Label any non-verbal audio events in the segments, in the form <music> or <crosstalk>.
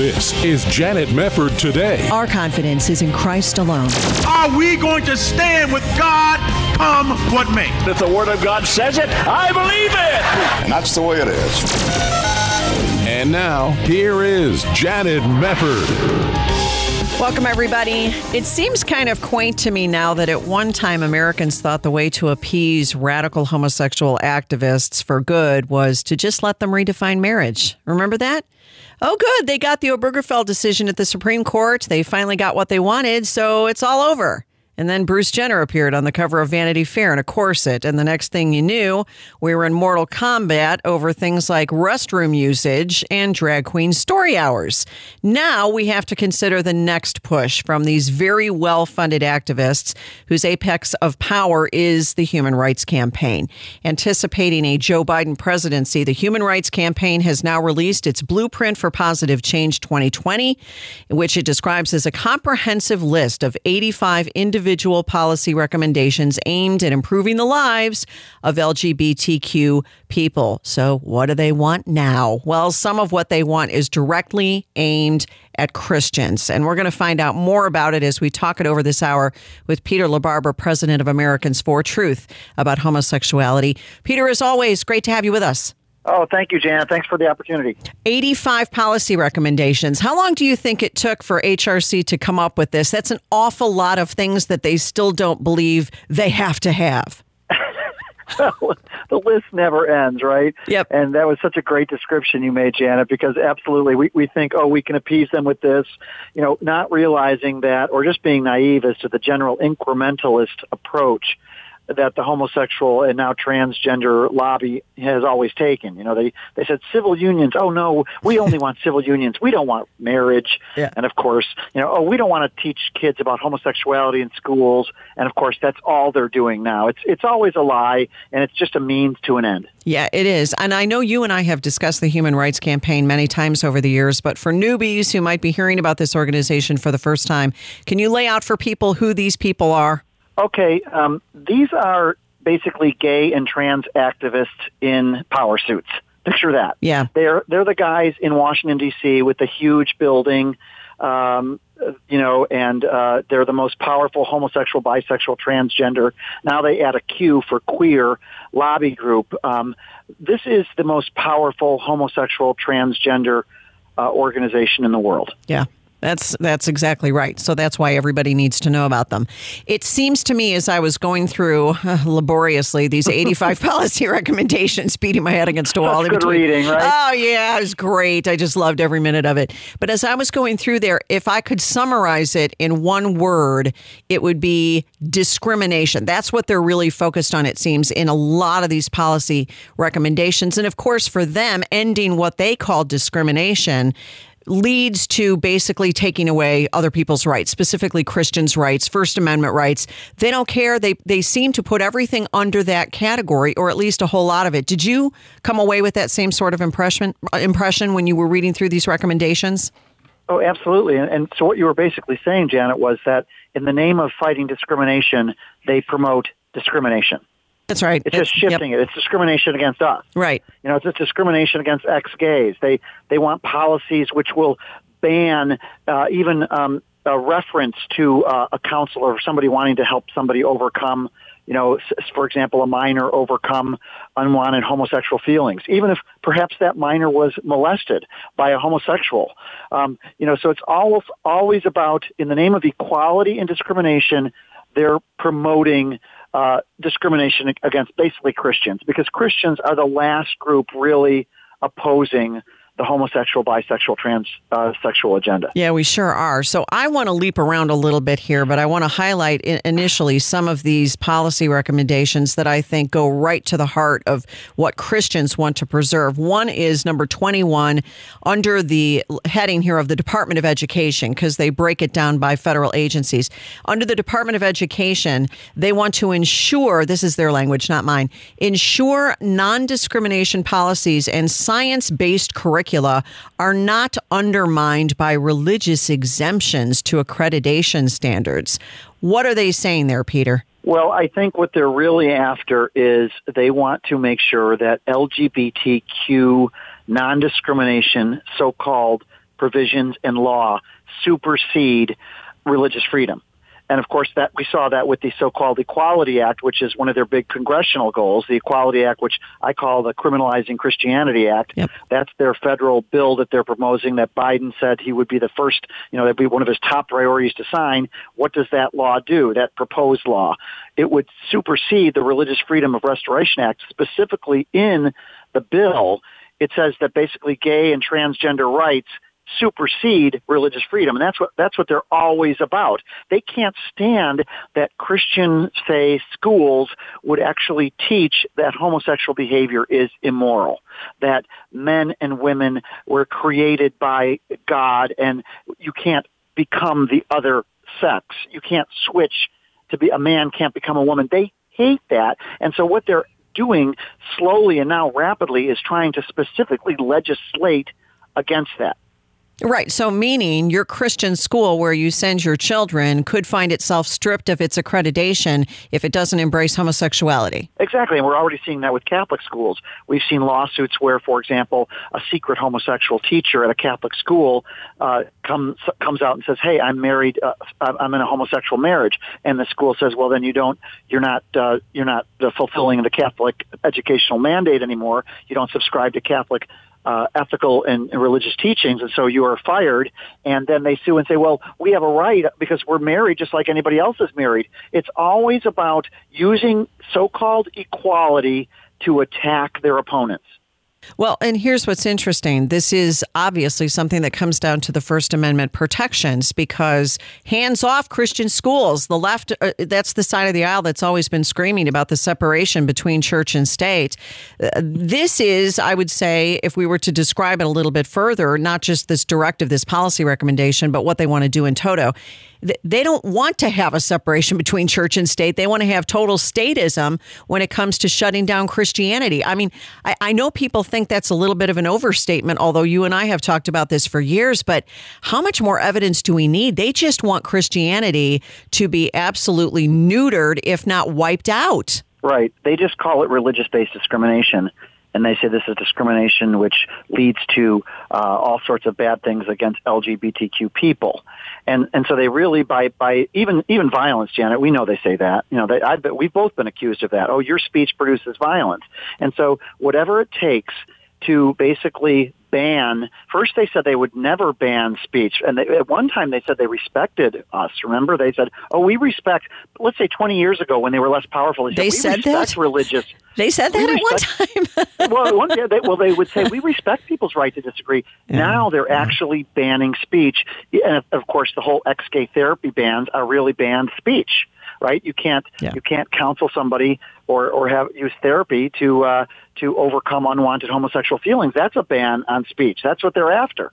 This is Janet Mefford today. Our confidence is in Christ alone. Are we going to stand with God come what may? If the Word of God says it, I believe it. And that's the way it is. And now, here is Janet Mefford. Welcome, everybody. It seems kind of quaint to me now that at one time Americans thought the way to appease radical homosexual activists for good was to just let them redefine marriage. Remember that? Oh, good. They got the Obergefell decision at the Supreme Court. They finally got what they wanted, so it's all over. And then Bruce Jenner appeared on the cover of Vanity Fair in a corset. And the next thing you knew, we were in mortal combat over things like restroom usage and drag queen story hours. Now we have to consider the next push from these very well funded activists whose apex of power is the Human Rights Campaign. Anticipating a Joe Biden presidency, the Human Rights Campaign has now released its Blueprint for Positive Change 2020, which it describes as a comprehensive list of 85 individual individual policy recommendations aimed at improving the lives of LGBTQ people. So, what do they want now? Well, some of what they want is directly aimed at Christians. And we're going to find out more about it as we talk it over this hour with Peter LaBarbera, president of Americans for Truth, about homosexuality. Peter, as always, great to have you with us. Oh, thank you, Janet. Thanks for the opportunity. 85 policy recommendations. How long do you think it took for HRC to come up with this? That's an awful lot of things that they still don't believe they have to have. <laughs> the list never ends, right? Yep. And that was such a great description you made, Janet, because absolutely we, we think, oh, we can appease them with this, you know, not realizing that or just being naive as to the general incrementalist approach that the homosexual and now transgender lobby has always taken. You know, they they said civil unions. Oh no, we only <laughs> want civil unions. We don't want marriage. Yeah. And of course, you know, oh we don't want to teach kids about homosexuality in schools. And of course, that's all they're doing now. It's it's always a lie, and it's just a means to an end. Yeah, it is. And I know you and I have discussed the Human Rights Campaign many times over the years, but for newbies who might be hearing about this organization for the first time, can you lay out for people who these people are? Okay, um, these are basically gay and trans activists in power suits. Picture that. Yeah. They're they're the guys in Washington D.C. with the huge building, um, you know, and uh, they're the most powerful homosexual, bisexual, transgender. Now they add a Q for queer lobby group. Um, this is the most powerful homosexual, transgender uh, organization in the world. Yeah. That's that's exactly right. So that's why everybody needs to know about them. It seems to me as I was going through uh, laboriously these <laughs> 85 policy recommendations, beating my head against a wall. That's good reading, right? Oh yeah, it was great. I just loved every minute of it. But as I was going through there, if I could summarize it in one word, it would be discrimination. That's what they're really focused on. It seems in a lot of these policy recommendations, and of course for them, ending what they call discrimination leads to basically taking away other people's rights, specifically Christians' rights, First Amendment rights. They don't care. They they seem to put everything under that category, or at least a whole lot of it. Did you come away with that same sort of impression impression when you were reading through these recommendations? Oh, absolutely. And, and so what you were basically saying, Janet, was that in the name of fighting discrimination, they promote discrimination. That's right. It's just shifting yep. it. It's discrimination against us. Right. You know, it's just discrimination against ex-gays. They they want policies which will ban uh, even um, a reference to uh, a counselor or somebody wanting to help somebody overcome. You know, for example, a minor overcome unwanted homosexual feelings, even if perhaps that minor was molested by a homosexual. Um, you know, so it's always always about in the name of equality and discrimination, they're promoting uh, discrimination against basically Christians because Christians are the last group really opposing the homosexual, bisexual, transsexual uh, agenda. Yeah, we sure are. So I want to leap around a little bit here, but I want to highlight initially some of these policy recommendations that I think go right to the heart of what Christians want to preserve. One is number 21 under the heading here of the Department of Education, because they break it down by federal agencies. Under the Department of Education, they want to ensure this is their language, not mine ensure non discrimination policies and science based curricula are not undermined by religious exemptions to accreditation standards. What are they saying there, Peter? Well, I think what they're really after is they want to make sure that LGBTQ non discrimination, so called provisions in law, supersede religious freedom. And of course, that we saw that with the so-called Equality Act, which is one of their big congressional goals. The Equality Act, which I call the Criminalizing Christianity Act. Yep. That's their federal bill that they're proposing. That Biden said he would be the first. You know, that'd be one of his top priorities to sign. What does that law do? That proposed law, it would supersede the Religious Freedom of Restoration Act, specifically in the bill. It says that basically gay and transgender rights supersede religious freedom. And that's what, that's what they're always about. They can't stand that Christian, say, schools would actually teach that homosexual behavior is immoral, that men and women were created by God and you can't become the other sex. You can't switch to be, a man can't become a woman. They hate that. And so what they're doing slowly and now rapidly is trying to specifically legislate against that. Right. So, meaning your Christian school where you send your children could find itself stripped of its accreditation if it doesn't embrace homosexuality. Exactly. And we're already seeing that with Catholic schools. We've seen lawsuits where, for example, a secret homosexual teacher at a Catholic school uh, comes comes out and says, "Hey, I'm married. Uh, I'm in a homosexual marriage," and the school says, "Well, then you don't. You're not. Uh, you're not fulfilling the Catholic educational mandate anymore. You don't subscribe to Catholic." Uh, ethical and, and religious teachings, and so you are fired. And then they sue and say, "Well, we have a right because we're married, just like anybody else is married." It's always about using so-called equality to attack their opponents. Well, and here's what's interesting. This is obviously something that comes down to the First Amendment protections because hands off Christian schools. The left, uh, that's the side of the aisle that's always been screaming about the separation between church and state. Uh, this is, I would say, if we were to describe it a little bit further, not just this directive, this policy recommendation, but what they want to do in toto they don't want to have a separation <laughs> between church and state. They want to have total statism when it comes to shutting down Christianity. I mean, I, I, know people think that's a little bit of an overstatement, although you and I have talked about this for years, but how much more evidence do we need? They just want Christianity to be absolutely neutered, if not wiped out. Right. They just call it religious based discrimination and they say this is discrimination which leads to uh, all sorts of bad things against LGBTQ people. And and so they really by by even even violence, Janet. We know they say that. You know, they, I've been, we've both been accused of that. Oh, your speech produces violence, and so whatever it takes to basically ban. First, they said they would never ban speech, and they, at one time they said they respected us. Remember, they said, "Oh, we respect." Let's say twenty years ago, when they were less powerful, they, they said, said that religious. <laughs> They said that at one time. <laughs> well, one, yeah, they, well, they would say we respect people's right to disagree. Yeah. Now they're yeah. actually banning speech, and of course, the whole ex-gay therapy bans are really banned speech right? You can't yeah. you can't counsel somebody or or have use therapy to uh, to overcome unwanted homosexual feelings. That's a ban on speech. That's what they're after.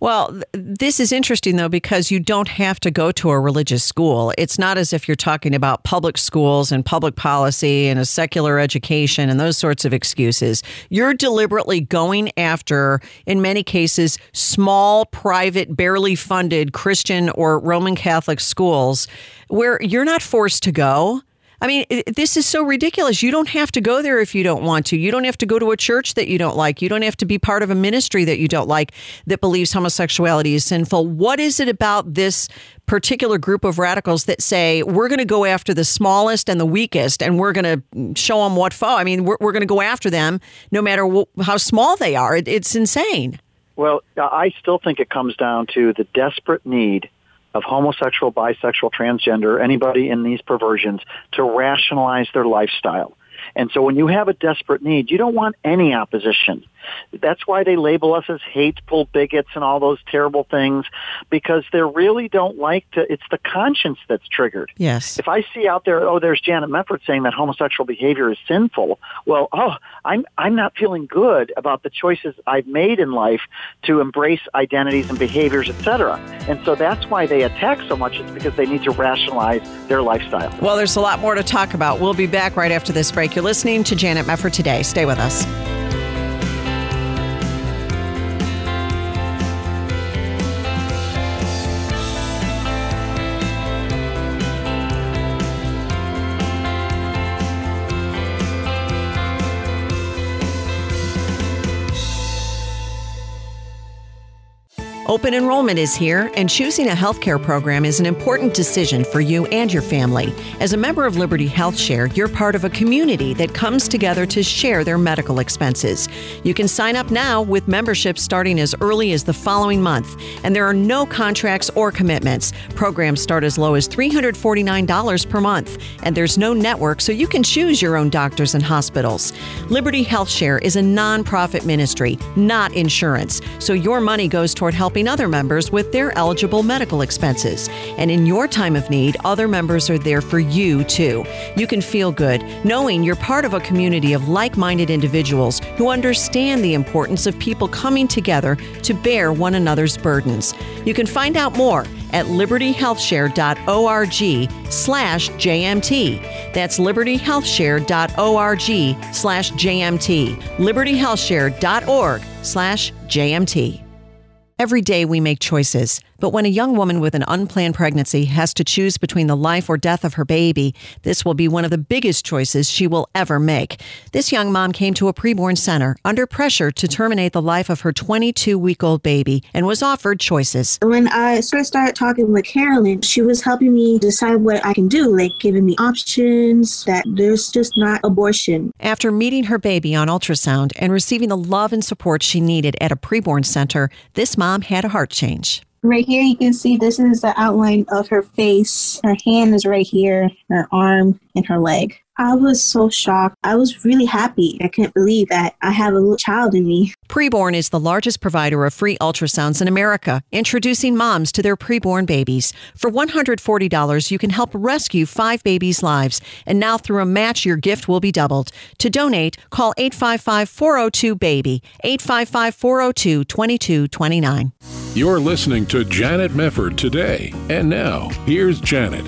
Well, this is interesting though because you don't have to go to a religious school. It's not as if you're talking about public schools and public policy and a secular education and those sorts of excuses. You're deliberately going after, in many cases, small, private, barely funded Christian or Roman Catholic schools where you're not forced to go. I mean, this is so ridiculous. You don't have to go there if you don't want to. You don't have to go to a church that you don't like. You don't have to be part of a ministry that you don't like that believes homosexuality is sinful. What is it about this particular group of radicals that say we're going to go after the smallest and the weakest and we're going to show them what foe? I mean, we're, we're going to go after them no matter wh- how small they are. It, it's insane. Well, I still think it comes down to the desperate need of homosexual, bisexual, transgender, anybody in these perversions to rationalize their lifestyle. And so when you have a desperate need, you don't want any opposition. That's why they label us as hateful bigots and all those terrible things because they really don't like to, it's the conscience that's triggered. Yes. If I see out there, oh, there's Janet Mefford saying that homosexual behavior is sinful, well, oh, I'm, I'm not feeling good about the choices I've made in life to embrace identities and behaviors, etc. And so that's why they attack so much. It's because they need to rationalize their lifestyle. Well, there's a lot more to talk about. We'll be back right after this break. You're listening to Janet Mefford today. Stay with us. Open enrollment is here, and choosing a healthcare program is an important decision for you and your family. As a member of Liberty Health Share, you're part of a community that comes together to share their medical expenses. You can sign up now with memberships starting as early as the following month, and there are no contracts or commitments. Programs start as low as $349 per month, and there's no network, so you can choose your own doctors and hospitals. Liberty Health Share is a nonprofit ministry, not insurance, so your money goes toward helping other members with their eligible medical expenses. And in your time of need, other members are there for you too. You can feel good knowing you're part of a community of like minded individuals who understand the importance of people coming together to bear one another's burdens. You can find out more at libertyhealthshare.org slash JMT. That's libertyhealthshare.org slash JMT. libertyhealthshare.org slash JMT. Every day we make choices, but when a young woman with an unplanned pregnancy has to choose between the life or death of her baby, this will be one of the biggest choices she will ever make. This young mom came to a preborn center under pressure to terminate the life of her 22 week old baby and was offered choices. When I first started talking with Carolyn, she was helping me decide what I can do, like giving me options that there's just not abortion. After meeting her baby on ultrasound and receiving the love and support she needed at a preborn center, this mom had a heart change. Right here, you can see this is the outline of her face. Her hand is right here, her arm, and her leg. I was so shocked. I was really happy. I couldn't believe that I have a little child in me. Preborn is the largest provider of free ultrasounds in America, introducing moms to their preborn babies. For $140, you can help rescue five babies' lives. And now, through a match, your gift will be doubled. To donate, call 855 402 BABY, 855 402 2229. You're listening to Janet Mefford today. And now, here's Janet.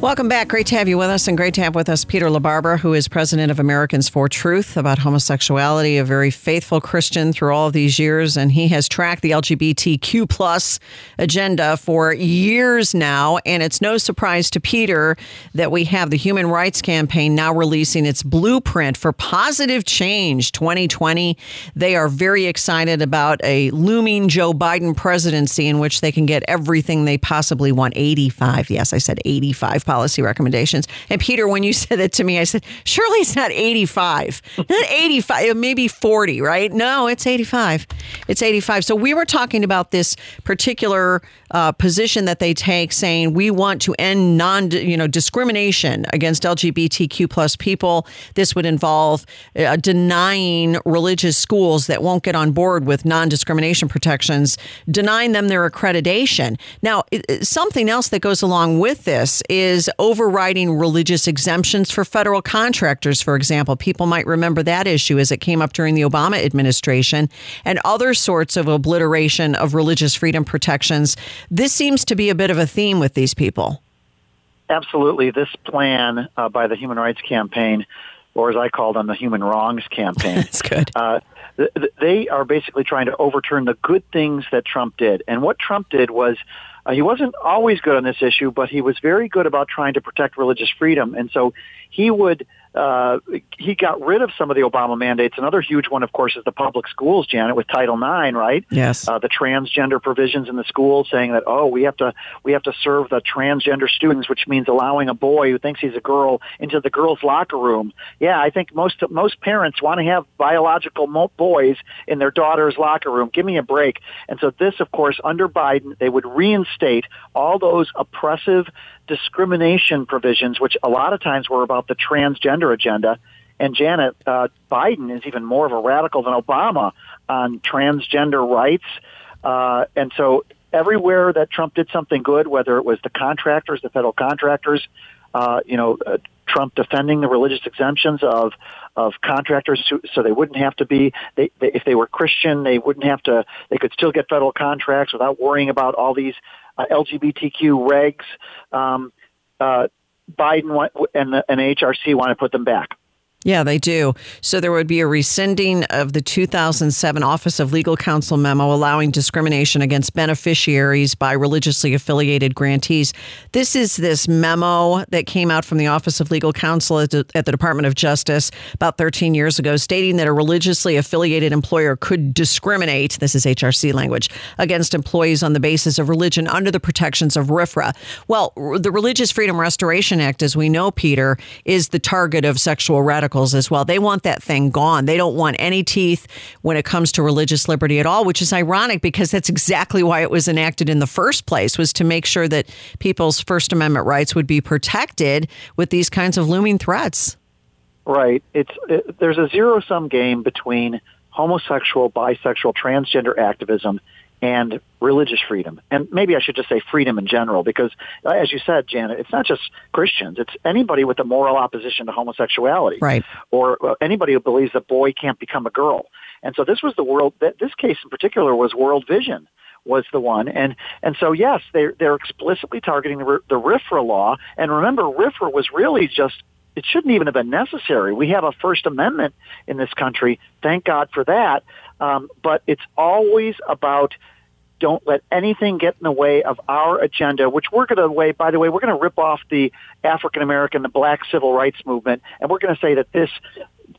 Welcome back. Great to have you with us, and great to have with us Peter LaBarbera, who is president of Americans for Truth about homosexuality, a very faithful Christian through all of these years, and he has tracked the LGBTQ plus agenda for years now. And it's no surprise to Peter that we have the Human Rights Campaign now releasing its blueprint for positive change 2020. They are very excited about a looming Joe Biden presidency in which they can get everything they possibly want. 85, yes, I said 85 policy recommendations. And Peter, when you <laughs> said that to me, I said, surely it's not 85, not 85, uh, maybe 40, right? No, it's 85. It's 85. So we were talking about this particular uh, position that they take, saying we want to end non, you know, discrimination against LGBTQ plus people. This would involve uh, denying religious schools that won't get on board with non-discrimination protections, denying them their accreditation. Now, something else that goes along with this is is overriding religious exemptions for federal contractors, for example. People might remember that issue as it came up during the Obama administration and other sorts of obliteration of religious freedom protections. This seems to be a bit of a theme with these people. Absolutely. This plan uh, by the Human Rights Campaign, or as I call them, the Human Wrongs Campaign. <laughs> That's good. Uh, they are basically trying to overturn the good things that Trump did. And what Trump did was uh, he wasn't always good on this issue, but he was very good about trying to protect religious freedom. And so he would uh, he got rid of some of the Obama mandates. Another huge one, of course, is the public schools, Janet, with Title IX, right? Yes. Uh, the transgender provisions in the schools saying that oh, we have to we have to serve the transgender students, which means allowing a boy who thinks he's a girl into the girls' locker room. Yeah, I think most most parents want to have biological boys in their daughter's locker room. Give me a break. And so this, of course, under Biden, they would reinstate all those oppressive discrimination provisions, which a lot of times were about the transgender agenda, And Janet, uh, Biden is even more of a radical than Obama on transgender rights. Uh, and so everywhere that Trump did something good, whether it was the contractors, the federal contractors, uh, you know, uh, Trump defending the religious exemptions of of contractors, so, they wouldn't have to be. They, they, if they were Christian, they wouldn't have to. They could still get federal contracts without worrying about all these uh, LGBTQ regs. Um, uh, Biden and the, and HRC want to put them back. Yeah, they do. So there would be a rescinding of the 2007 Office of Legal Counsel memo allowing discrimination against beneficiaries by religiously affiliated grantees. This is this memo that came out from the Office of Legal Counsel at the, Department of Justice about 13 years ago, stating that a religiously affiliated employer could discriminate, this is HRC language, against employees on the basis of religion under the protections of RFRA. Well, the Religious Freedom Restoration Act, as we know, Peter, is the target of sexual radicalism radicals as well. They want that thing gone. They don't want any teeth when it comes to religious liberty at all, which is ironic because that's exactly why it was enacted in the first place was to make sure that people's First Amendment rights would be protected with these kinds of looming threats. Right. It's it, there's a zero sum game between homosexual, bisexual, transgender activism and religious freedom. And maybe I should just say freedom in general, because uh, as you said, Janet, it's not just Christians. It's anybody with a moral opposition to homosexuality. Right. Or uh, anybody who believes a boy can't become a girl. And so this was the world, this case in particular was World Vision was the one. And, and so yes, they're, they're explicitly targeting the, the RFRA law. And remember, RFRA was really just it shouldn't even have been necessary. We have a First Amendment in this country. Thank God for that. Um, but it's always about don't let anything get in the way of our agenda, which we're going to way, by the way, we're going to rip off the African American, the black civil rights movement, and we're going to say that this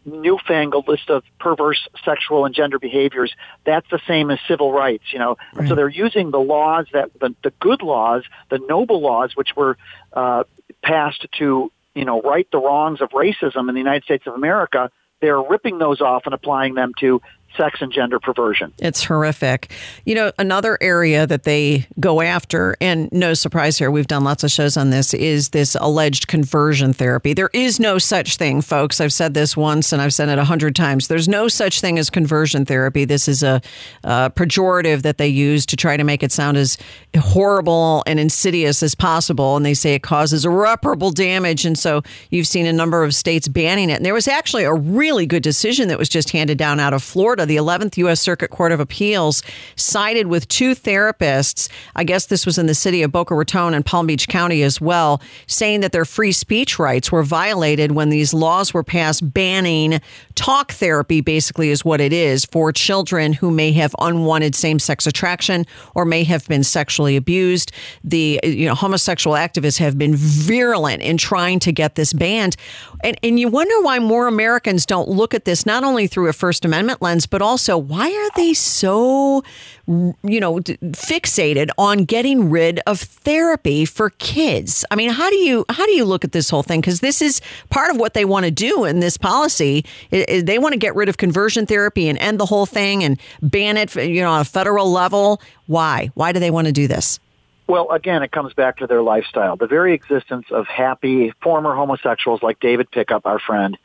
newfangled list of perverse sexual and gender behaviors, that's the same as civil rights, you know. Right. So they're using the laws that, the, the good laws, the noble laws, which were uh, passed to, you know, right the wrongs of racism in the United States of America, they're ripping those off and applying them to sex and gender perversion. It's horrific. You know, another area that they go after, and no surprise here, we've done lots of shows on this, is this alleged conversion therapy. There is no such thing, folks. I've said this once and I've said it a hundred times. There's no such thing as conversion therapy. This is a, a pejorative that they use to try to make it sound as horrible and insidious as possible. And they say it causes irreparable damage. And so you've seen a number of states banning it. And there was actually a really good decision that was just handed down out of Florida Florida, the 11th U.S. Circuit Court of Appeals sided with two therapists. I guess this was in the city of Boca Raton and Palm Beach County as well, saying that their free speech rights were violated when these laws were passed banning talk therapy, basically, is what it is for children who may have unwanted same sex attraction or may have been sexually abused. The you know homosexual activists have been virulent in trying to get this banned. And, and you wonder why more Americans don't look at this not only through a First Amendment lens, but also why are they so, you know, fixated on getting rid of therapy for kids? I mean, how do you how do you look at this whole thing? Because this is part of what they want to do in this policy. They want to get rid of conversion therapy and end the whole thing and ban it, you know, on a federal level. Why? Why do they want to do this? Well, again, it comes back to their lifestyle. The very existence of happy former homosexuals like David Pickup, our friend,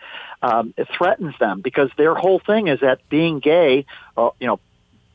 um, it threatens them because their whole thing is that being gay, uh, you know,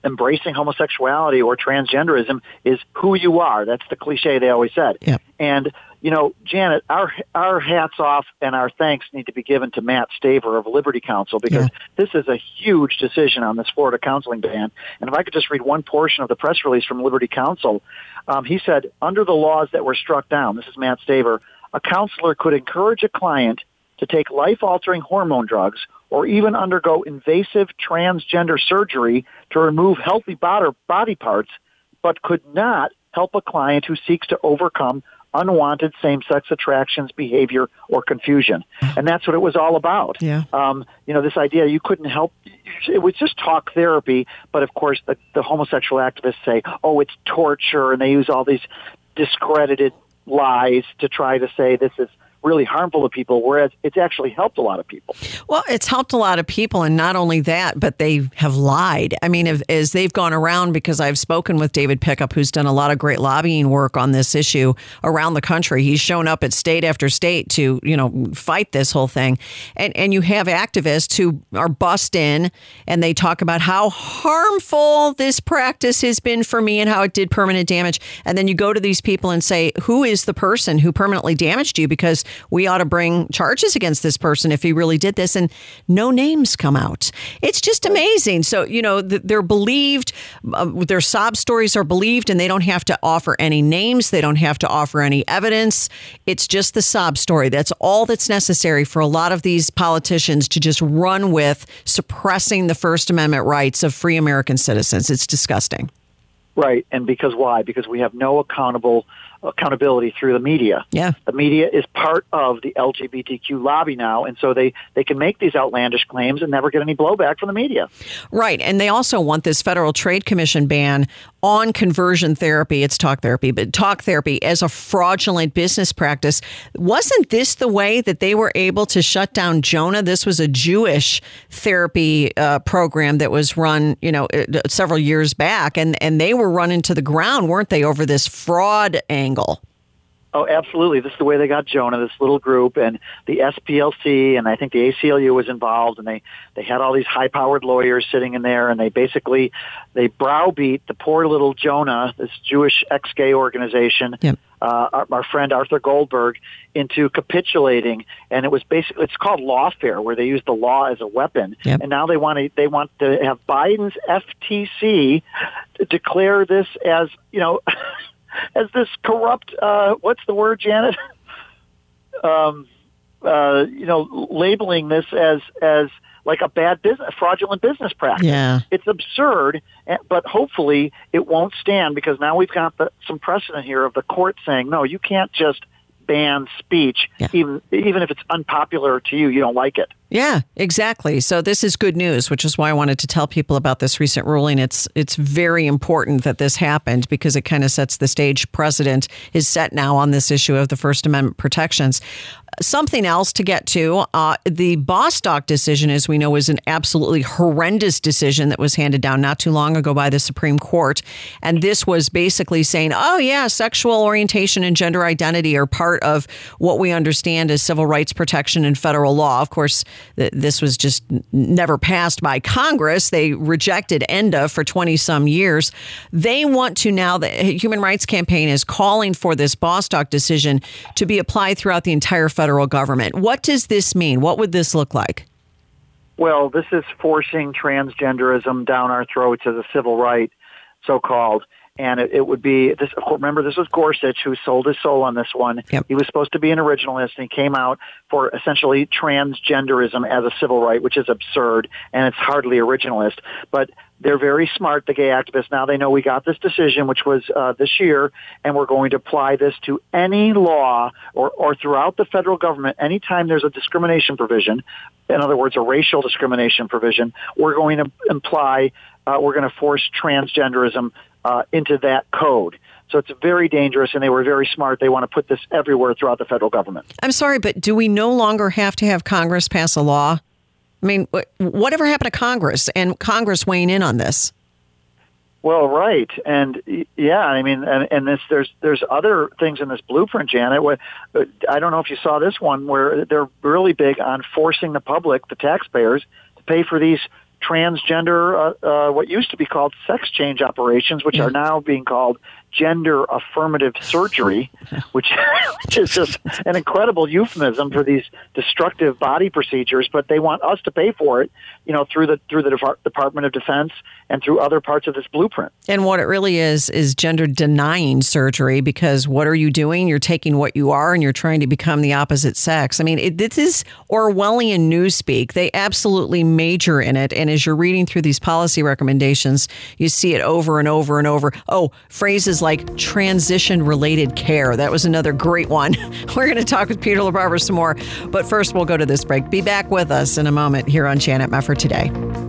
embracing homosexuality or transgenderism is who you are. That's the cliche they always said. Yep. And you know, Janet, our our hats off and our thanks need to be given to Matt Staver of Liberty Counsel because yeah. this is a huge decision on this Florida counseling ban. And if I could just read one portion of the press release from Liberty Counsel, um, he said, under the laws that were struck down, this is Matt Staver, a counselor could encourage a client to take life-altering hormone drugs or even undergo invasive transgender surgery to remove healthy body parts, but could not help a client who seeks to overcome unwanted same-sex attractions, behavior, or confusion. And that's what it was all about. Yeah. Um, you know, this idea you couldn't help, it was just talk therapy, but of course the, the homosexual activists say, oh, it's torture, and they use all these discredited lies to try to say this is really harmful to people, whereas it's actually helped a lot of people. Well, it's helped a lot of people, and not only that, but they have lied. I mean, if, as they've gone around, because I've spoken with David Pickup, who's done a lot of great lobbying work on this issue around the country. He's shown up at state after state to, you know, fight this whole thing. And and you have activists who are bust in and they talk about how harmful this practice has been for me and how it did permanent damage. And then you go to these people and say, who is the person who permanently damaged you? Because we ought to bring charges against this person if he really did this. And no names come out. It's just amazing. So, you know, they're believed, uh, their sob stories are believed, and they don't have to offer any names. They don't have to offer any evidence. It's just the sob story. That's all that's necessary for a lot of these politicians to just run with suppressing the First Amendment rights of free American citizens. It's disgusting. Right, and because why? Because we have no accountable accountability through the media. Yeah. The media is part of the LGBTQ lobby now, and so they, they can make these outlandish claims and never get any blowback from the media. Right. And they also want this Federal Trade Commission ban on conversion therapy. It's talk therapy, but talk therapy as a fraudulent business practice. Wasn't this the way that they were able to shut down Jonah? This was a Jewish therapy uh, program that was run, you know, uh, several years back, and, and they were run into the ground, weren't they, over this fraud angle? Angle. Oh, absolutely. This is the way they got Jonah, this little group, and the SPLC, and I think the ACLU was involved, and they they had all these high-powered lawyers sitting in there, and they basically they browbeat the poor little Jonah, this Jewish ex-gay organization, yep. uh, our, our friend Arthur Goldberg, into capitulating, and it was basically it's called lawfare, where they use the law as a weapon, yep. and now they want to they want to have Biden's FTC declare this as you know. <laughs> as this corrupt uh, what's the word, Janet? <laughs> um, uh, you know, labeling this as as like a bad business, fraudulent business practice. Yeah. It's absurd, eh, but hopefully it won't stand because now we've got the, some precedent here of the court saying, no, you can't just ban speech, yeah. even even if it's unpopular to you, you don't like it. Yeah, exactly. So this is good news, which is why I wanted to tell people about this recent ruling. It's it's very important that this happened because it kind of sets the stage. Precedent is set now on this issue of the First Amendment protections. Something else to get to uh, the Bostock decision, as we know, is an absolutely horrendous decision that was handed down not too long ago by the Supreme Court, and this was basically saying, "Oh yeah, sexual orientation and gender identity are part of what we understand as civil rights protection in federal law." Of course this was just never passed by Congress. They rejected ENDA for 20 some years. They want to now, the Human Rights Campaign is calling for this Bostock decision to be applied throughout the entire federal government. What does this mean? What would this look like? Well, this is forcing transgenderism down our throats as a civil right, so called and it, it, would be this. Remember, this was Gorsuch who sold his soul on this one. Yep. He was supposed to be an originalist, and he came out for essentially transgenderism as a civil right, which is absurd, and it's hardly originalist. But they're very smart, the gay activists. Now they know we got this decision, which was uh, this year, and we're going to apply this to any law or, or throughout the federal government. Anytime there's a discrimination provision, in other words, a racial discrimination provision, we're going to imply, uh, we're going to force transgenderism uh, into that code. So it's very dangerous, and they were very smart. They want to put this everywhere throughout the federal government. I'm sorry, but do we no longer have to have Congress pass a law? I mean, whatever happened to Congress and Congress weighing in on this? Well, right, and yeah, I mean, and, and this there's there's other things in this blueprint, Janet. What I don't know if you saw this one where they're really big on forcing the public, the taxpayers, to pay for these transgender, uh, uh, what used to be called sex change operations, which yeah. are now being called gender affirmative surgery, <laughs> which, which is just an incredible euphemism for these destructive body procedures. But they want us to pay for it, you know, through the through the Department of Defense and through other parts of this blueprint. And what it really is is gender denying surgery because what are you doing? You're taking what you are and you're trying to become the opposite sex. I mean, it, this is Orwellian newspeak. They absolutely major in it. And as you're reading through these policy recommendations, you see it over and over and over. Oh, phrases like transition related care. That was another great one. <laughs> We're going to talk with Peter LaBarbera some more. But first, we'll go to this break. Be back with us in a moment here on Janet Mefford today.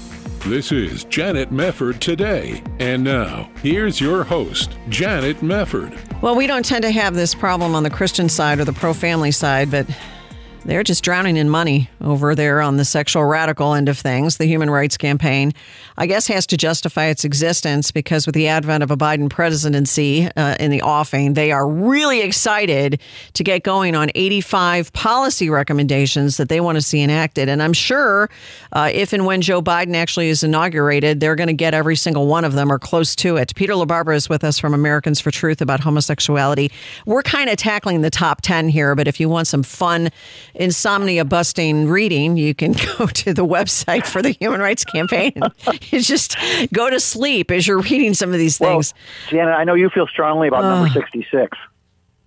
This is Janet Mefford today. And now, here's your host, Janet Mefford. Well, we don't tend to have this problem on the Christian side or the pro family side, but they're just drowning in money over there on the sexual radical end of things. The Human Rights Campaign, I guess, has to justify its existence because with the advent of a Biden presidency uh, in the offing, they are really excited to get going on 85 policy recommendations that they want to see enacted. And I'm sure uh, if and when Joe Biden actually is inaugurated, they're going to get every single one of them or close to it. Peter LaBarbera is with us from Americans for Truth about homosexuality. We're kind of tackling the top 10 here, but if you want some fun, insomnia busting reading, you can <laughs> go to the website for the Human Rights Campaign. <laughs> you just go to sleep as you're reading some of these things. Well, Janet, I know you feel strongly about uh, number 66.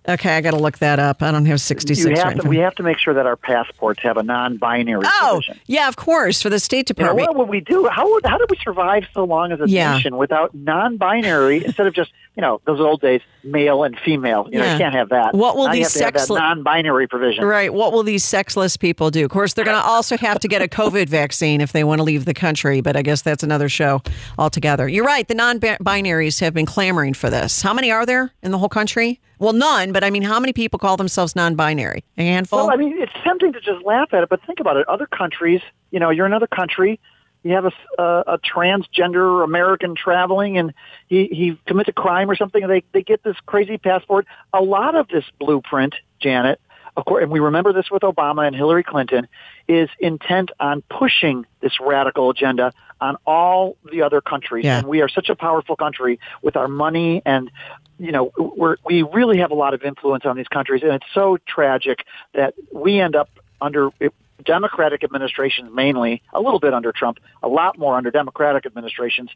Okay, I got to look that up. I don't have 66 you have right to, We have to make sure that our passports have a non-binary Oh, provision. yeah, of course, for the State You know, Department. what would we do? How would, how did we survive so long as a Yeah. nation without non-binary instead of just you know those old days male and female? You know, Yeah. you can't have that. What will Now these have to have that sexle- non-binary provision? Right. What will these sexless people do? Of course, they're going to also have to get a COVID vaccine if they want to leave the country, but I guess that's another show altogether. You're right. The non binaries have been clamoring for this. How many are there in the whole country? Well, none, but I mean, how many people call themselves non binary? A handful? Well, I mean, it's tempting to just laugh at it, but think about it. Other countries, you know, you're in another country, you have a, a, a transgender American traveling, and he, he commits a crime or something, and they, they get this crazy passport. A lot of this blueprint, Janet, of course, and we remember this with Obama and Hillary Clinton, is intent on pushing this radical agenda on all the other countries. Yeah. And we are such a powerful country with our money and you know, we're, we really have a lot of influence on these countries, and it's so tragic that we end up under eh, Democratic administrations mainly, a little bit under Trump, a lot more under Democratic administrations,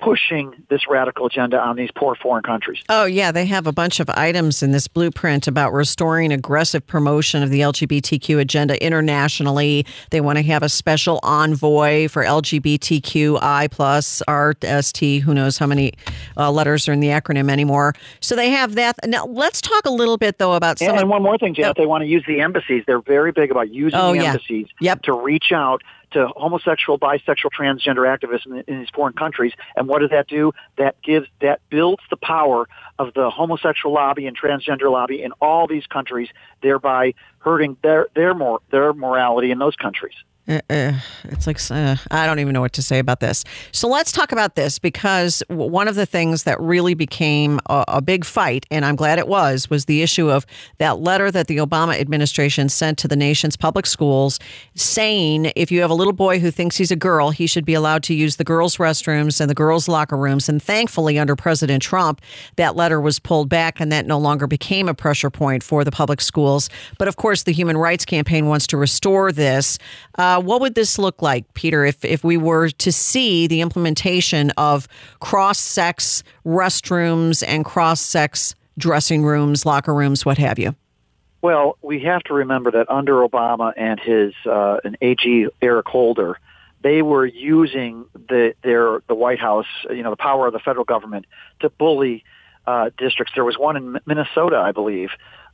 pushing this radical agenda on these poor foreign countries. Oh, yeah. They have a bunch of items in this blueprint about restoring aggressive promotion of the LGBTQ agenda internationally. They want to have a special envoy for LGBTQI plus RST. Who knows how many uh, letters are in the acronym anymore. So they have that. Now, let's talk a little bit, though, about some And, and one more thing, Janet, they want to use the embassies. They're very big about using Oh, the yeah. embassies Yep. to reach out to homosexual, bisexual, transgender activists in, in these foreign countries. And what does that do? That gives that builds the power of the homosexual lobby and transgender lobby in all these countries, thereby hurting their their mor- their morality in those countries. Uh, uh, it's like uh, I don't even know what to say about this. So let's talk about this because one of the things that really became a, a big fight, and I'm glad it was, was the issue of that letter that the Obama administration sent to the nation's public schools, saying if you have a little boy who thinks he's a girl, he should be allowed to use the girls' restrooms and the girls' locker rooms. And thankfully, under President Trump, that letter was pulled back, and that no longer became a pressure point for the public schools. But of course, the Human Rights Campaign wants to restore this. Uh, what would this look like, Peter, if, if we were to see the implementation of cross sex restrooms and cross sex dressing rooms, locker rooms, what have you? Well, we have to remember that under Obama and his uh, an AG Eric Holder, they were using the their the White House, you know, the power of the federal government to bully uh, districts. There was one in Minnesota, I believe,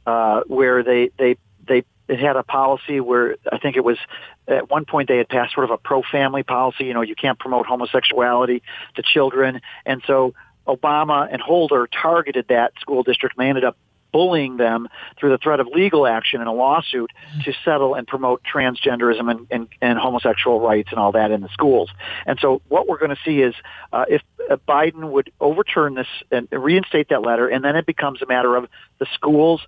uh, where they they they it had a policy where I think it was at one point they had passed sort of a pro family policy. You know, you can't promote homosexuality to children, and so Obama and Holder targeted that school district. and They ended up bullying them through the threat of legal action and a lawsuit to settle and promote transgenderism and, and, and homosexual rights and all that in the schools. And so what we're going to see is uh, if uh, Biden would overturn this and reinstate that letter, and then it becomes a matter of the schools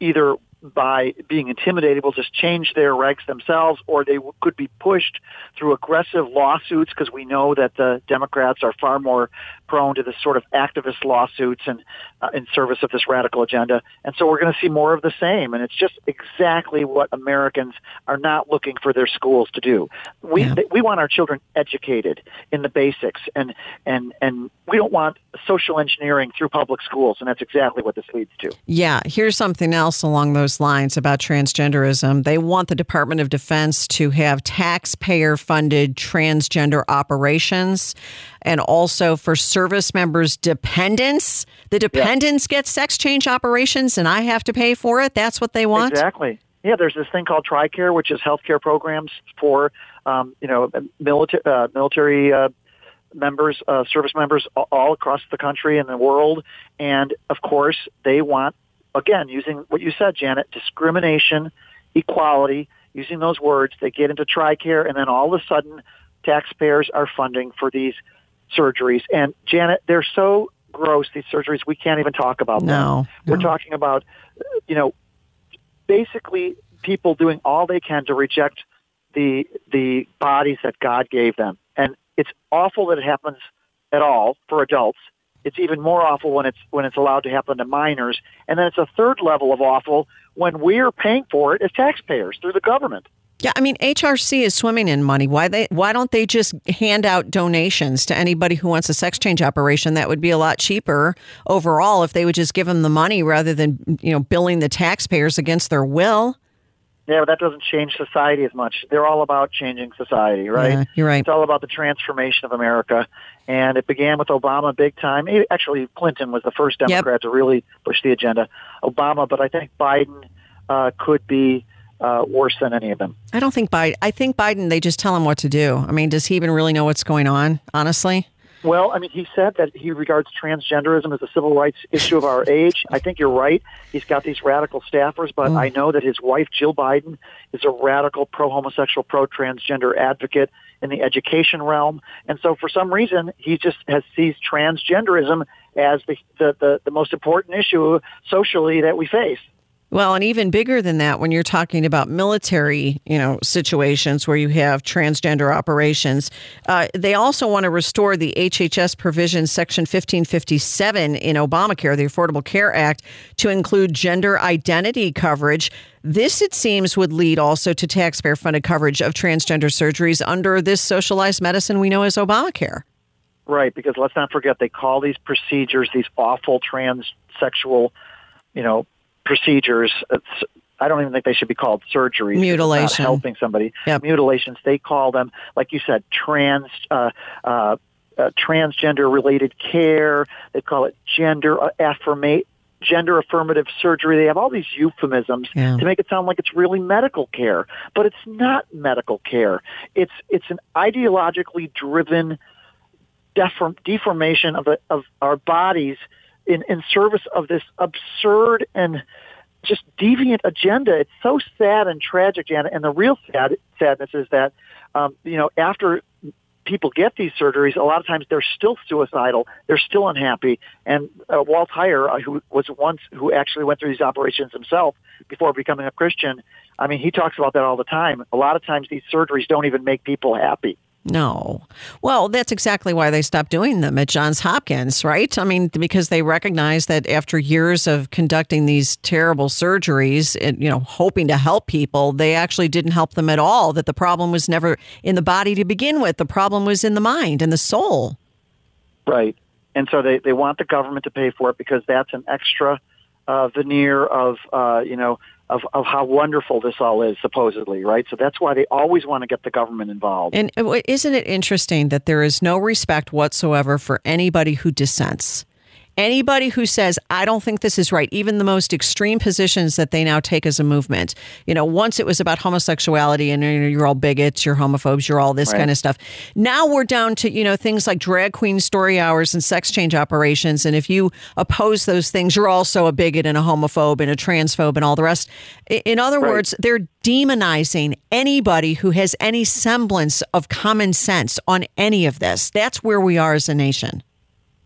either by being intimidated will just change their regs themselves or they w- could be pushed through aggressive lawsuits because we know that the Democrats are far more prone to this sort of activist lawsuits and uh, in service of this radical agenda. And so we're going to see more of the same. And it's just exactly what Americans are not looking for their schools to do. We Yeah. th- we want our children educated in the basics, and and and we don't want social engineering through public schools. And that's exactly what this leads to. Yeah, here's something else along those lines about transgenderism. They want the Department of Defense to have taxpayer funded transgender operations and also for service members' dependents. The dependents get sex change operations and I have to pay for it. That's what they want. Exactly. Yeah, there's this thing called TRICARE, which is healthcare programs for um, you know military uh, military uh, members, uh, service members all across the country and the world. And of course, they want again using what you said, Janet, discrimination, equality. Using those words, they get into TRICARE, and then all of a sudden, taxpayers are funding for these surgeries. And Janet, they're so gross these surgeries we can't even talk about No, them. We're talking about uh, you know basically people doing all they can to reject the the bodies that God gave them. And it's awful that it happens at all for adults. It's even more awful when it's when it's allowed to happen to minors. And then it's a third level of awful when we're paying for it as taxpayers through the government. Yeah, I mean HRC is swimming in money. Why they why don't they just hand out donations to anybody who wants a sex change operation? That would be a lot cheaper overall if they would just give them the money rather than, you know, billing the taxpayers against their will. Yeah, but that doesn't change society as much. They're all about changing society, right? Yeah, you're right. It's all about the transformation of America. And it began with Obama big time. Actually, Clinton was the first Democrat to really push the agenda. Obama, but I think Biden uh, could be uh, worse than any of them. I don't think Biden. I think Biden. They just tell him what to do. I mean, does he even really know what's going on? Honestly, Well, I mean, he said that he regards transgenderism as a civil rights issue of our age. I think you're right. He's got these radical staffers, but I know that his wife, Jill Biden, is a radical pro homosexual, pro transgender advocate in the education realm. And so for some reason, he just has sees transgenderism as the, the, the, the most important issue socially that we face. Well, and even bigger than that, when you're talking about military, you know, situations where you have transgender operations, uh, they also want to restore the HHS provision, Section 1557 in Obamacare, the Affordable Care Act, to include gender identity coverage. This, it seems, would lead also to taxpayer funded coverage of transgender surgeries under this socialized medicine we know as Obamacare. Right, because let's not forget they call these procedures these awful transsexual, you know, procedures. It's, I don't even think they should be called surgeries. Mutilation. helping somebody. Yep. Mutilations. They call them, like you said, trans. Uh, uh, uh, transgender related care. They call it gender uh, affirmate gender affirmative surgery. They have all these euphemisms Yeah. to make it sound like it's really medical care, but it's not medical care. It's it's an ideologically driven deform, deformation of, the, of our bodies in, in service of this absurd and just deviant agenda. It's so sad and tragic, Janet. And the real sad sadness is that, um, you know, after people get these surgeries, a lot of times they're still suicidal. They're still unhappy. And uh, Walt Heyer, uh, who was once who actually went through these operations himself before becoming a Christian, I mean, he talks about that all the time. A lot of times these surgeries don't even make people happy. No. Well, that's exactly why they stopped doing them at Johns Hopkins, right? I mean, because they recognized that after years of conducting these terrible surgeries and, you know, hoping to help people, they actually didn't help them at all. That the problem was never in the body to begin with. The problem was in the mind and the soul. Right. And so they, they want the government to pay for it because that's an extra uh, veneer of, uh, you know, of, of how wonderful this all is, supposedly, right? So that's why they always want to get the government involved. And uh, isn't it interesting that there is no respect whatsoever for anybody who dissents? Anybody who says, I don't think this is right, even the most extreme positions that they now take as a movement. You know, once it was about homosexuality and you're all bigots, you're homophobes, you're all this Right. kind of stuff. Now we're down to, you know, things like drag queen story hours and sex change operations. And if you oppose those things, you're also a bigot and a homophobe and a transphobe and all the rest. In other Right. words, they're demonizing anybody who has any semblance of common sense on any of this. That's where we are as a nation.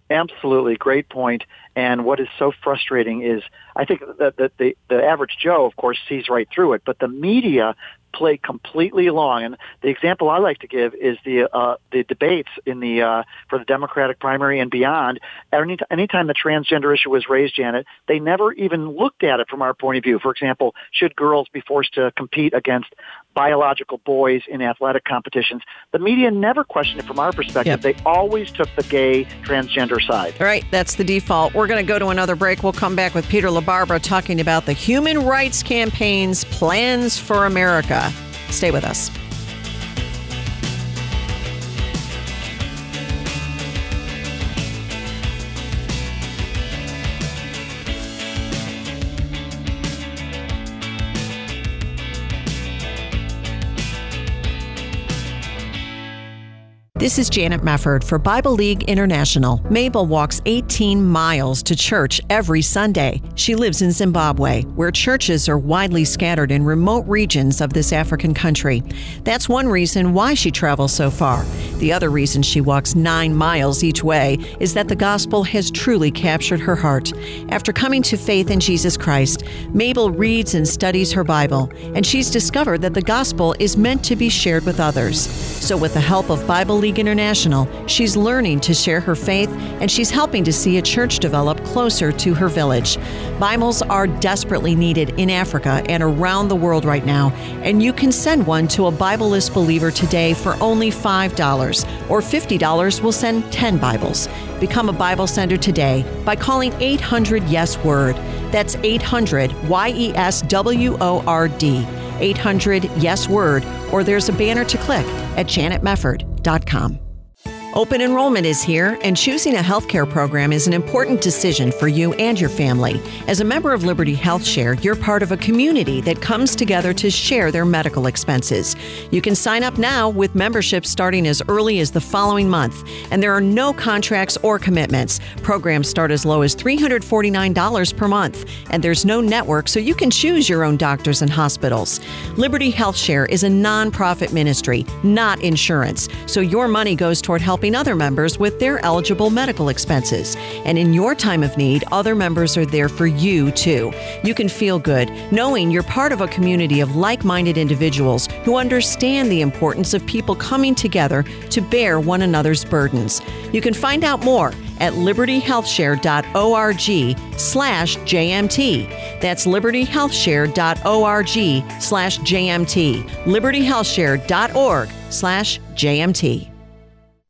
Absolutely, great point. And what is so frustrating is, I think that the, the average Joe, of course, sees right through it, but the media play completely along. And the example I like to give is the uh, the debates in the uh, for the Democratic primary and beyond. Any anytime the transgender issue was raised, Janet, they never even looked at it from our point of view. For example, should girls be forced to compete against biological boys in athletic competitions? The media never questioned it from our perspective. Yep. They always took the gay transgender side. All right, that's the default. We're going to go to another break. We'll come back with Peter LaBarbera talking about the Human Rights Campaign's plans for America. Stay with us. This is Janet Mefford for Bible League International. Mabel walks 18 miles to church every Sunday. She lives in Zimbabwe, where churches are widely scattered in remote regions of this African country. That's one reason why she travels so far. The other reason she walks nine miles each way is that the gospel has truly captured her heart. After coming to faith in Jesus Christ, Mabel reads and studies her Bible, and she's discovered that the gospel is meant to be shared with others. So, with the help of Bible League International, she's learning to share her faith and she's helping to see a church develop closer to her village. Bibles are desperately needed in Africa and around the world right now, and you can send one to a Bibleless believer today for only $5, or $50 will send 10 Bibles. Become a Bible sender today by calling 800 Yes Word. That's 800 Y E S W O R D. 800 Yes Word, or there's a banner to click at janetmefford.com. Open enrollment is here, and choosing a healthcare program is an important decision for you and your family. As a member of Liberty Health Share, you're part of a community that comes together to share their medical expenses. You can sign up now with memberships starting as early as the following month, and there are no contracts or commitments. Programs start as low as $349 per month, and there's no network, so you can choose your own doctors and hospitals. Liberty Health Share is a nonprofit ministry, not insurance, so your money goes toward helping helping other members with their eligible medical expenses. And in your time of need, other members are there for you too. You can feel good knowing you're part of a community of like minded individuals who understand the importance of people coming together to bear one another's burdens. You can find out more at libertyhealthshare.org slash JMT. That's libertyhealthshare.org slash JMT. libertyhealthshare.org slash JMT.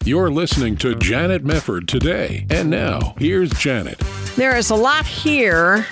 You're listening to Janet Mefford today. And now, here's Janet. There is a lot here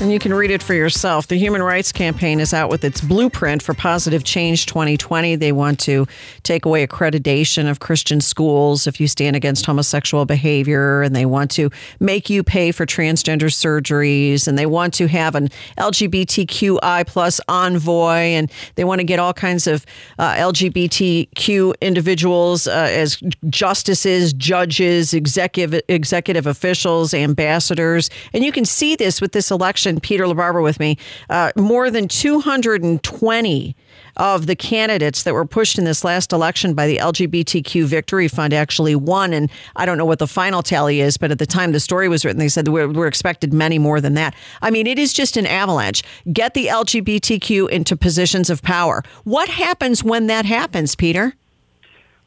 and you can read it for yourself. The Human Rights Campaign is out with its blueprint for Positive Change 2020. They want to take away accreditation of Christian schools if you stand against homosexual behavior, and they want to make you pay for transgender surgeries, and they want to have an LGBTQI plus envoy, and they want to get all kinds of uh, LGBTQ individuals uh, as justices, judges, executive executive officials, ambassadors, and you can see this with this election election, Peter LaBarbera with me, uh, more than 220 of the candidates that were pushed in this last election by the LGBTQ Victory Fund actually won. And I don't know what the final tally is, but at the time the story was written, they said we're, we're expected many more than that. I mean, it is just an avalanche. Get the LGBTQ into positions of power. What happens when that happens, Peter?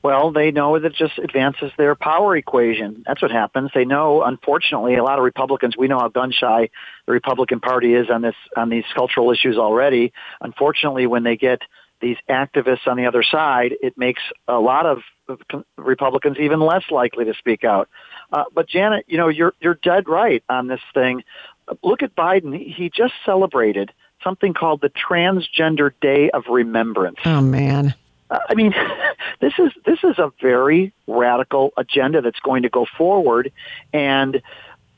Well, they know that it just advances their power equation. That's what happens. They know, unfortunately, a lot of Republicans. We know how gun shy the Republican Party is on this on these cultural issues already. Unfortunately, when they get these activists on the other side, it makes a lot of Republicans even less likely to speak out. Uh, but Janet, you know, you're you're dead right on this thing. Look at Biden. He just celebrated something called the Transgender Day of Remembrance. Oh man. Uh, I mean, <laughs> this is this is a very radical agenda that's going to go forward, and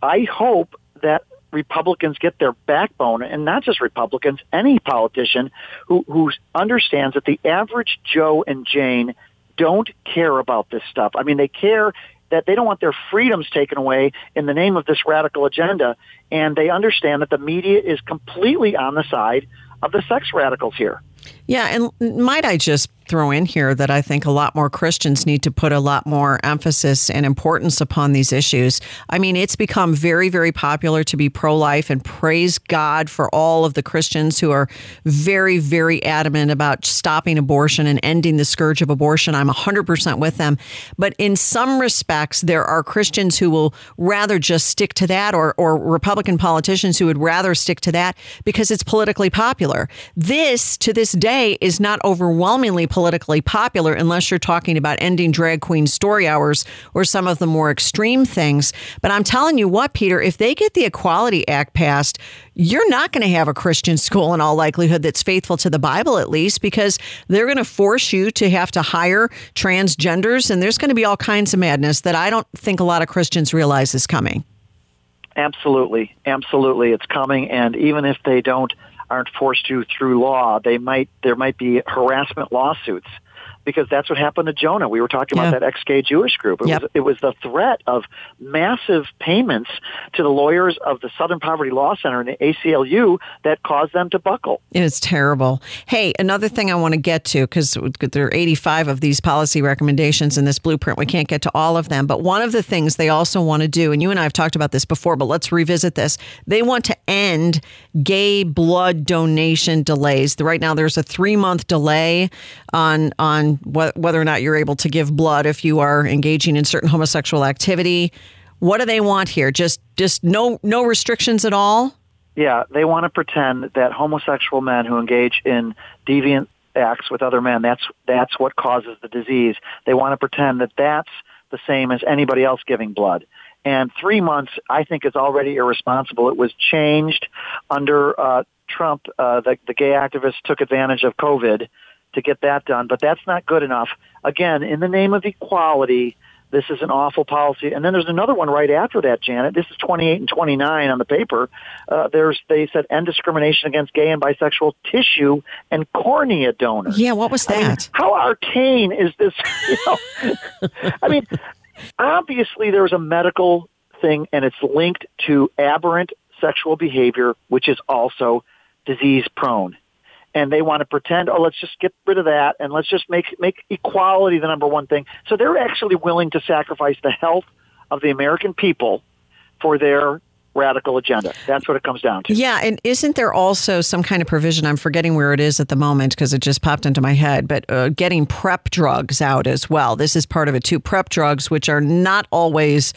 I hope that Republicans get their backbone, and not just Republicans, any politician who who understands that the average Joe and Jane don't care about this stuff. I mean, they care that they don't want their freedoms taken away in the name of this radical agenda, and they understand that the media is completely on the side of the sex radicals here. Yeah, and might I just throw in here that I think a lot more Christians need to put a lot more emphasis and importance upon these issues. I mean, it's become very, very popular to be pro life, and praise God for all of the Christians who are very, very adamant about stopping abortion and ending the scourge of abortion. I'm 100% with them. But in some respects, there are Christians who will rather just stick to that, or, or Republican politicians who would rather stick to that because it's politically popular. This, to this day, is not overwhelmingly politically popular unless you're talking about ending drag queen story hours or some of the more extreme things. But I'm telling you what, Peter, if they get the Equality Act passed, you're not going to have a Christian school in all likelihood that's faithful to the Bible, at least, because they're going to force you to have to hire transgenders. And there's going to be all kinds of madness that I don't think a lot of Christians realize is coming. Absolutely, absolutely, it's coming, and even if they don't aren't forced to through law, they might there might be harassment lawsuits because that's what happened to Jonah. We were talking Yeah. about that ex-gay Jewish group. It Yep. was it was the threat of massive payments to the lawyers of the Southern Poverty Law Center and the ACLU that caused them to buckle. It's terrible. Hey, another thing I want to get to because there are 85 of these policy recommendations in this blueprint. We can't get to all of them. But one of the things they also want to do, and you and I have talked about this before, but let's revisit this. They want to end gay blood donation delays. Right now, there's a three month delay on on wh- whether or not you're able to give blood if you are engaging in certain homosexual activity. What do they want here? Just just no no restrictions at all? Yeah, they want to pretend that homosexual men who engage in deviant acts with other men, that's that's what causes the disease. They want to pretend that that's the same as anybody else giving blood. And three months, I think, is already irresponsible. It was changed under uh, Trump. Uh, the, the gay activists took advantage of COVID to get that done, but that's not good enough. Again, in the name of equality, this is an awful policy. And then there's another one right after that, Janet. This is 28 and 29 on the paper. Uh, there's they said end discrimination against gay and bisexual tissue and cornea donors. Yeah, what was I mean, that? how arcane is this? <laughs> You know, I mean, obviously there's a medical thing, and it's linked to aberrant sexual behavior, which is also disease prone. And they want to pretend, oh, let's just get rid of that, and let's just make make equality the number one thing. So they're actually willing to sacrifice the health of the American people for their radical agenda. That's what it comes down to. Yeah, and isn't there also some kind of provision? I'm forgetting where it is at the moment because it just popped into my head. But uh, getting PrEP drugs out as well. This is part of it too. PrEP drugs, which are not always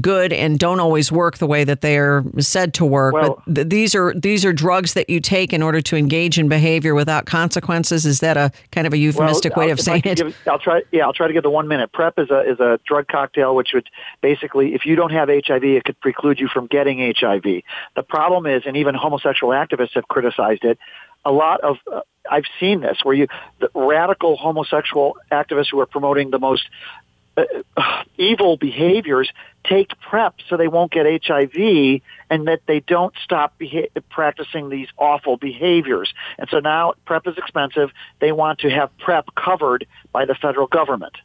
good and don't always work the way that they are said to work. Well- but th- these are these are drugs that you take in order to engage in behavior without consequences. Is that a kind of a euphemistic way of saying it? give- I'll try. Yeah, I'll try to give the one minute. PrEP is a is a drug cocktail which would basically, if you don't have HIV, it could preclude you from getting HIV. The problem is, and even homosexual activists have criticized it. A lot of uh, I've seen this where you the radical homosexual activists who are promoting the most uh, uh, evil behaviors take PrEP so they won't get HIV and that they don't stop beha- practicing these awful behaviors. And so now PrEP is expensive. They want to have PrEP covered by the federal government.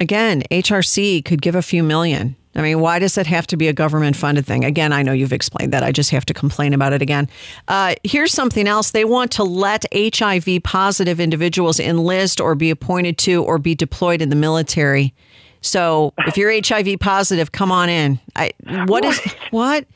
Again, HRC could give a few million. I mean, why does it have to be a government funded thing? Again, I know you've explained that. I just have to complain about it again. Uh, here's something else. They want to let HIV positive individuals enlist or be appointed to or be deployed in the military. So if you're HIV positive, come on in. I, what is what?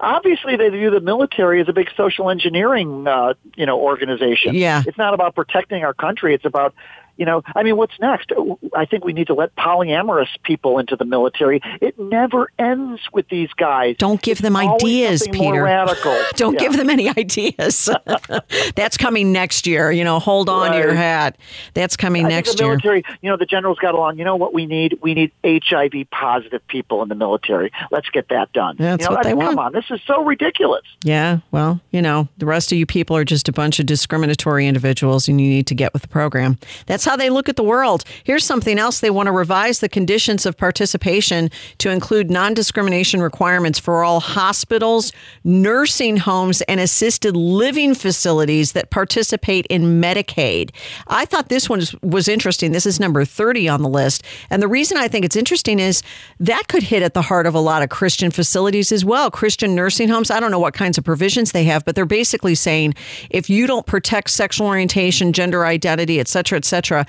Obviously, they view the military as a big social engineering, uh, you know, organization. Yeah. it's not about protecting our country. It's about, you know, I mean, what's next? I think we need to let polyamorous people into the military. It never ends with these guys. Don't give them It's always ideas, Peter. <laughs> radical. <laughs> Don't Yeah. give them any ideas. <laughs> That's coming next year. You know, hold on to your hat. That's coming I next the year. you know, the generals got along. You know what we need? We need HIV positive people in the military. Let's get that done. That's you know, what they I mean, want. Come on, this is so ridiculous. Yeah, well, you know, the rest of you people are just a bunch of discriminatory individuals and you need to get with the program. That's how they look at the world. Here's something else they want to revise the conditions of participation to include non discrimination requirements for all hospitals, nursing homes, and assisted living facilities that participate in Medicaid. I thought this one was interesting. This is number 30 on the list. And the reason I think it's interesting is that could hit at the heart of a lot of Christian facilities as well. Christian nursing homes, I don't know what kinds of provisions they have, but they're basically saying if you don't protect sexual orientation, gender identity, et cetera, et cetera,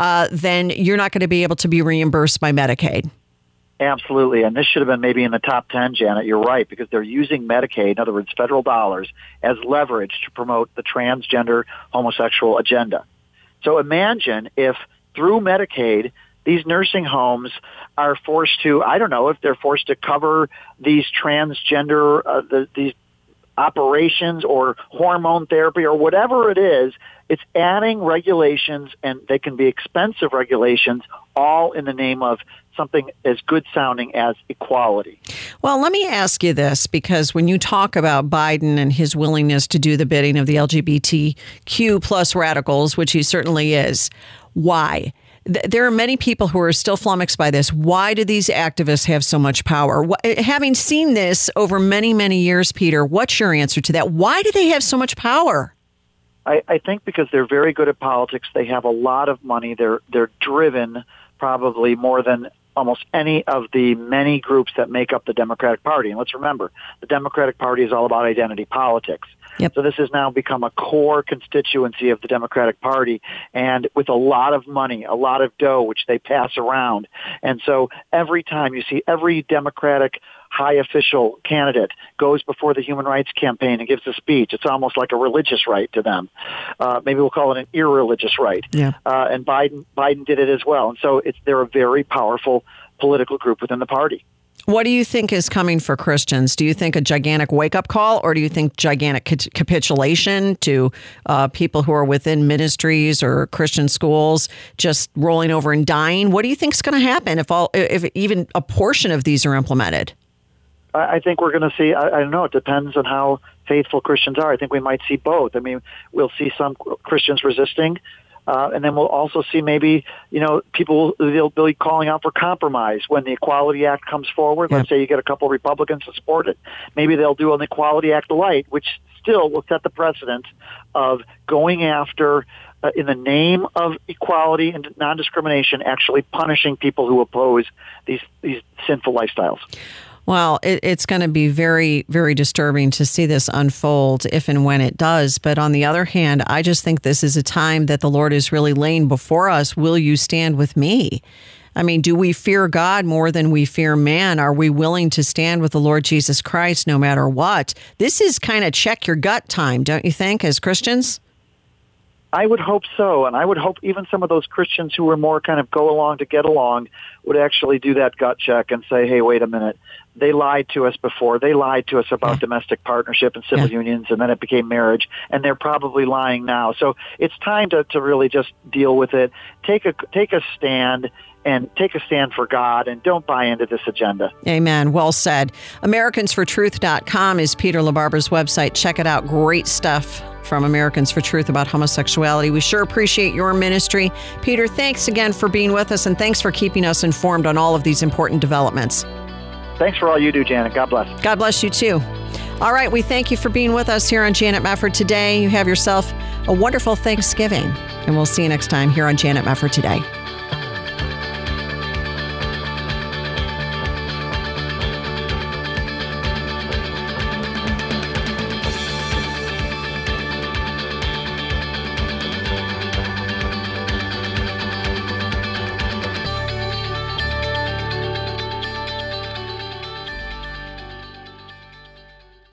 uh, then you're not going to be able to be reimbursed by Medicaid. Absolutely. And this should have been maybe in the top 10, Janet. You're right, because they're using Medicaid, in other words, federal dollars, as leverage to promote the transgender homosexual agenda. So imagine if through Medicaid, these nursing homes are forced to, I don't know, if they're forced to cover these transgender, uh, the, these operations or hormone therapy or whatever it is, it's adding regulations and they can be expensive regulations all in the name of something as good sounding as equality. Well, let me ask you this because when you talk about Biden and his willingness to do the bidding of the LGBTQ plus radicals, which he certainly is, why? There are many people who are still flummoxed by this. Why do these activists have so much power? Eh, having seen this over many, many years, Peter, what's your answer to that? Why do they have so much power? I, I think because they're very good at politics. They have a lot of money. They're they're driven probably more than almost any of the many groups that make up the Democratic Party. And let's remember, the Democratic Party is all about identity politics. Yep. So this has now become a core constituency of the Democratic Party and with a lot of money, a lot of dough, which they pass around. And so every time you see every Democratic high official candidate goes before the human rights campaign and gives a speech. It's almost like a religious right to them. Uh, maybe we'll call it an irreligious right. Yeah. Uh, and Biden Biden did it as well. And so it's they're a very powerful political group within the party. What do you think is coming for Christians? Do you think a gigantic wake up call, or do you think gigantic capitulation to uh, people who are within ministries or Christian schools just rolling over and dying? What do you think is going to happen if all, if even a portion of these are implemented? I think we're going to see. I, I don't know. It depends on how faithful Christians are. I think we might see both. I mean, we'll see some Christians resisting, uh, and then we'll also see maybe, you know, people, they'll be calling out for compromise when the Equality Act comes forward. Let's say you get a couple of Republicans to support it. Maybe they'll do an Equality Act light, which still will set the precedent of going after, uh, in the name of equality and non-discrimination, actually punishing people who oppose these, these sinful lifestyles. Well, it, it's going to be very, very disturbing to see this unfold if and when it does. But on the other hand, I just think this is a time that the Lord is really laying before us. Will you stand with me? I mean, do we fear God more than we fear man? Are we willing to stand with the Lord Jesus Christ no matter what? This is kind of check your gut time, don't you think, as Christians? I would hope so, and I would hope even some of those Christians who were more kind of go along to get along would actually do that gut check and say, "Hey, wait a minute, they lied to us before. They lied to us about yeah. domestic partnership and civil yeah. unions, and then it became marriage, and they're probably lying now. So it's time to, to really just deal with it. Take a take a stand and take a stand for God and don't buy into this agenda. Amen. Well said. AmericansForTruth.com is Peter LaBarbera's website. Check it out. Great stuff from Americans for Truth about homosexuality. We sure appreciate your ministry. Peter, thanks again for being with us and thanks for keeping us informed on all of these important developments. Thanks for all you do, Janet. God bless. God bless you too. All right, we thank you for being with us here on Janet Mefford today. You have yourself a wonderful Thanksgiving, and we'll see you next time here on Janet Mefford today.